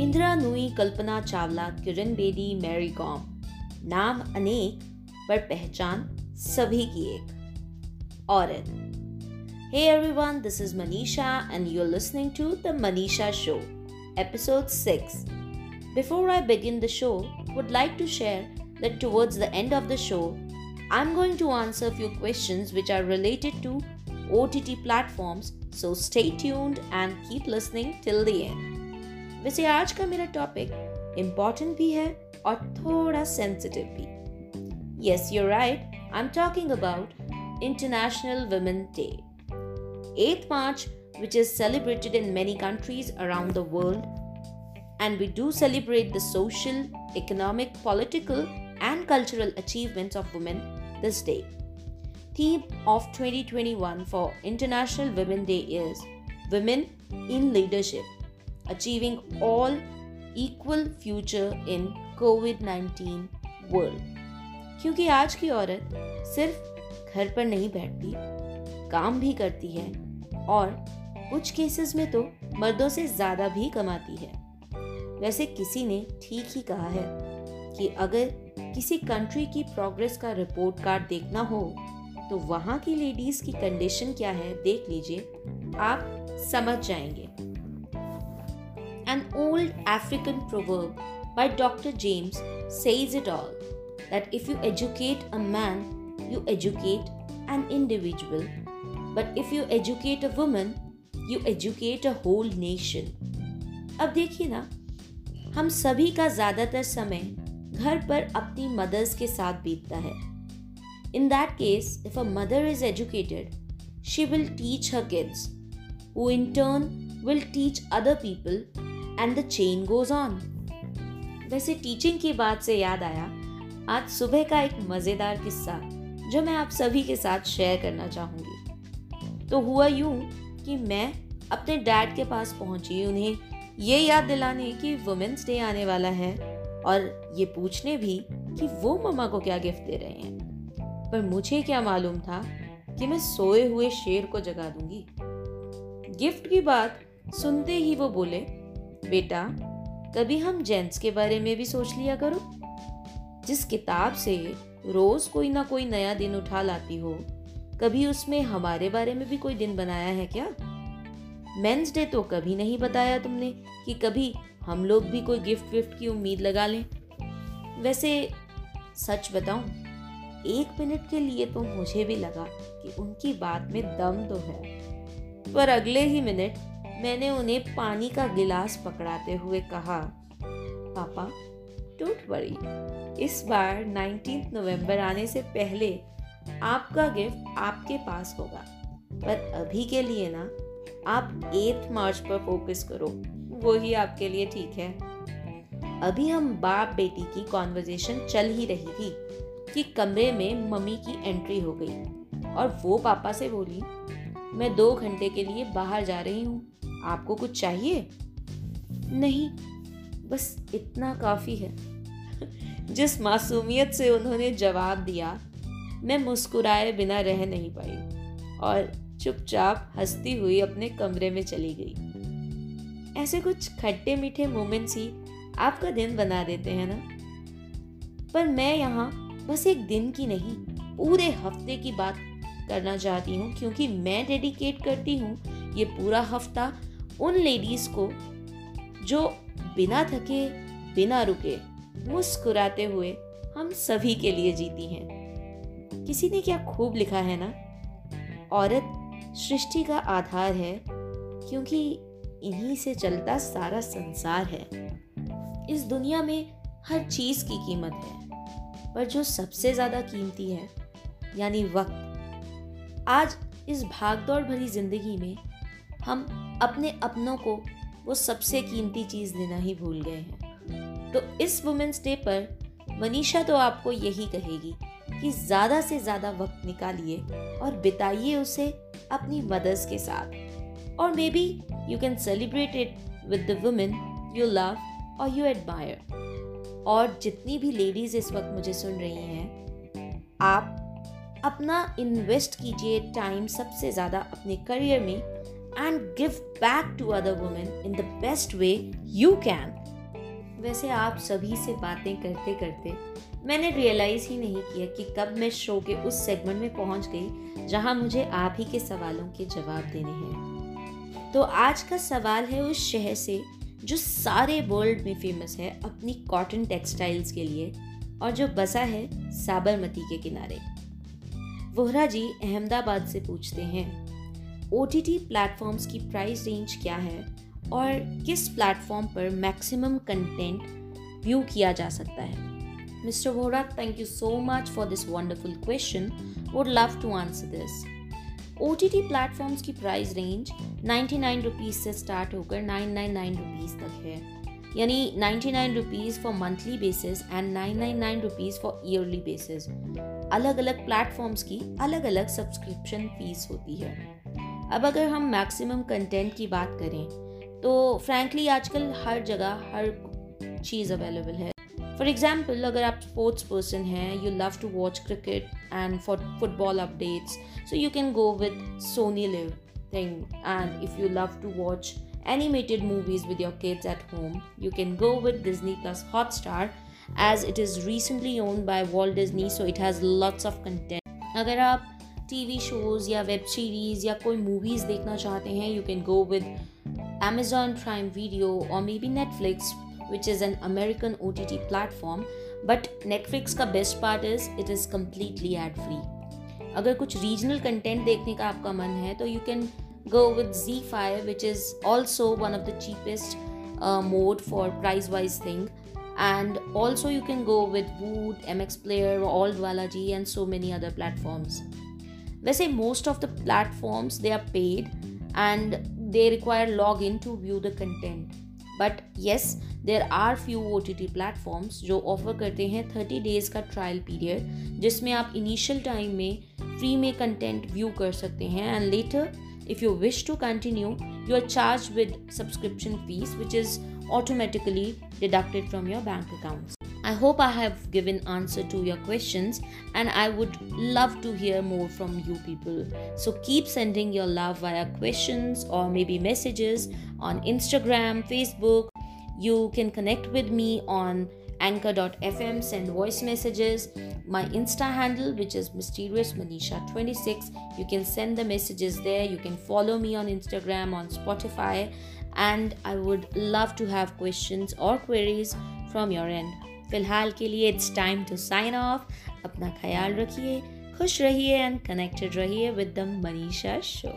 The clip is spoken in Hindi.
इंदिरा नुई कल्पना चावला किरण बेदी मैरी कॉम नाम अनेक पर पहचान सभी की एक औरत Hey everyone, this is Manisha and you're listening to The Manisha Show, episode 6. Before I begin the show, would like to share that towards the end of the show, I'm going to answer a few questions which are related to OTT platforms, so stay tuned and keep listening till the end. वैसे आज का मेरा टॉपिक इम्पॉर्टेंट भी है और थोड़ा सेंसिटिव भी yes you right I am talking about international women day 8th March, which is celebrated in many countries around the world. And we do celebrate the social, economic, political, and cultural achievements of women this day. Theme of 2021 for International Women Day is Women in Leadership, Achieving all equal future in कोविड-19 वर्ल्ड क्योंकि आज की औरत सिर्फ़ घर पर नहीं बैठती, काम भी करती है और कुछ केसेस में तो मर्दों से ज़्यादा भी कमाती है। वैसे किसी ने ठीक ही कहा है कि अगर किसी कंट्री की प्रोग्रेस का रिपोर्ट कार्ड देखना हो तो वहाँ की लेडीज़ की कंडीशन क्या है, देख लीजिए, आप समझ जाएँगे। An old African proverb by Dr. James says it all that if you educate a man, you educate an individual but if you educate a woman you educate a whole nation अब देखिए ना हम सभी का ज़्यादातर समय घर पर अपनी मदर्स के साथ बीतता है in that case if a mother is educated she will teach her kids who in turn will teach other people and the chain goes on वैसे टीचिंग की बात से याद आया, आज सुबह का एक मज़ेदार किस्सा, जो मैं आप सभी के साथ शेयर करना चाहूँगी। तो हुआ यूँ कि मैं अपने डैड के पास पहुँची उन्हें ये याद दिलाने कि वुमेंस डे आने वाला है और ये पूछने भी कि वो मम्मा को क्या गिफ्ट दे रहे हैं। पर मुझे क्या मालूम था कि मैं सोए हुए शेर को जगा दूँगी। गिफ्ट की बात सुनते ही वो बोले बेटा, कभी हम जेंट्स के बारे में भी सोच लिया करो। जिस किताब से रोज कोई ना कोई नया दिन उठा लाती हो, कभी उसमें हमारे बारे में भी कोई दिन बनाया है क्या? मेंस डे तो कभी नहीं बताया तुमने कि कभी हम लोग भी कोई गिफ्ट विफ्ट की उम्मीद लगा लें। वैसे सच बताऊँ, एक मिनट के लिए तो मुझे भी लगा कि उनकी बात में दम तो है। पर अगले ही मिनट मैंने उन्हें पानी का गिलास पकड़ाते हुए कहा, पापा डोंट वरी इस बार 19 नवंबर आने से पहले आपका गिफ्ट आपके पास होगा। पर अभी के लिए ना, आप एथ मार्च पर फोकस करो। वो ही आपके लिए ठीक है। अभी हम बाप बेटी की कॉन्वर्जेशन चल ही रही थी कि कमरे में मम्मी की एंट्री हो गई। और वो पापा से बोली, मैं दो घंटे के लिए बाहर जा रही हूँ। आपको कुछ चाहिए? नहीं, बस इतना काफ़ी है। जिस मासूमियत से उन्होंने जवाब दिया, मैं मुस्कुराए बिना रह नहीं पाई और चुपचाप हंसती हुई अपने कमरे में चली गई। ऐसे कुछ खट्टे मीठे मोमेंट्स ही आपका दिन बना देते हैं ना? पर मैं यहाँ बस एक दिन की नहीं, पूरे हफ़्ते की बात करना चाहती हूँ, क्योंकि मैं डेडिकेट करती हूँ, ये पूरा हफ़्ता उन लेडीज़ को जो बिना थके, बिना रुके मुस्कुराते हुए हम सभी के लिए जीती हैं। किसी ने क्या खूब लिखा है ना? औरत सृष्टि का आधार है क्योंकि इन्हीं से चलता सारा संसार है। इस दुनिया में हर चीज़ की कीमत है, पर जो सबसे ज़्यादा कीमती है, यानी वक्त। आज इस भागदौड़ भरी ज़िंदगी में हम अपने अपनों को वो सबसे कीमती चीज़ देना ही भूल गए हैं। तो इस वुमेन्स डे पर मनीषा तो आपको यही कहेगी कि ज़्यादा से ज़्यादा वक्त निकालिए और बिताइए उसे अपनी मदर्स के साथ। और may be you can celebrate it with the women you love और यू एडमायर और जितनी भी लेडीज़ इस वक्त मुझे सुन रही हैं, आप अपना इन्वेस्ट कीजिए टाइम सबसे ज़्यादा अपने करियर में and give back to other women in the best way you can वैसे आप सभी से बातें करते करते मैंने रियलाइज़ ही नहीं किया कि कब मैं शो के उस सेगमेंट में पहुँच गई जहाँ मुझे आप ही के सवालों के जवाब देने हैं। तो आज का सवाल है उस शहर से जो सारे वर्ल्ड में फ़ेमस है अपनी कॉटन टेक्सटाइल्स के लिए और जो बसा है साबरमती के किनारे। वोहरा जी अहमदाबाद से पूछते हैं ओ टी टी प्लेटफॉर्म्स की प्राइस रेंज क्या है? और किस प्लेटफॉर्म पर मैक्सिमम कंटेंट व्यू किया जा सकता है? Mr Vohra thank you so much for this wonderful question would love to answer this O T T platforms की price range ninety nine rupees से स्टार्ट होकर नाइन नाइन नाइन रुपीज़ तक है। यानी ninety nine rupees for monthly basis and nine nine nine rupees for yearly basis अलग अलग प्लेटफॉर्म्स की अलग अलग सब्सक्रिप्शन फ़ीस होती है। अब अगर हम मैक्सिमम कंटेंट की बात करें तो फ्रैंकली आजकल हर जगह हर चीज़ अवेलेबल है फॉर एग्ज़ाम्पल अगर आप स्पोर्ट्स पर्सन हैं you love to watch cricket and for football updates so you can go with Sony LIV thing and if you love to watch animated movies with your kids at home you can go with disney plus hotstar as it is recently owned by walt disney so it has lots of content अगर आप टीवी शोज़ या वेब सीरीज़ या कोई मूवीज़ देखना चाहते हैं you can go with Amazon Prime Video or maybe Netflix, which is an American OTT platform. But Netflix का best part is it is completely ad free. अगर कुछ रीजनल कंटेंट देखने का आपका मन है तो you can go with Zee five which is also one of the cheapest mode for price wise thing and also you can go with Woot, MX Player, Alt Walaji and so many other platforms. वैसे most of the platforms they are paid and they require login to view the content. But yes there are few O T T platforms जो ऑफ़र करते हैं थर्टी डेज़ का ट्रायल पीरियड जिसमें आप इनिशियल टाइम में फ्री में कंटेंट व्यू कर सकते हैं and later if you wish to continue you are charged with subscription fees which is automatically deducted from your bank accounts i hope i have given answer to your questions and i would love to hear more from you people. So keep sending your love via questions or maybe messages on instagram facebook. You can connect with me on anchor.fm send voice messages. My insta handle which is mysterious manisha 26 you can send the messages there. You can follow me on instagram on spotify and i would love to have questions or queries from your end फ़िलहाल के लिए it's time to sign off अपना ख्याल रखिए, खुश रहिए एंड कनेक्टेड रहिए विद द मनीषा शो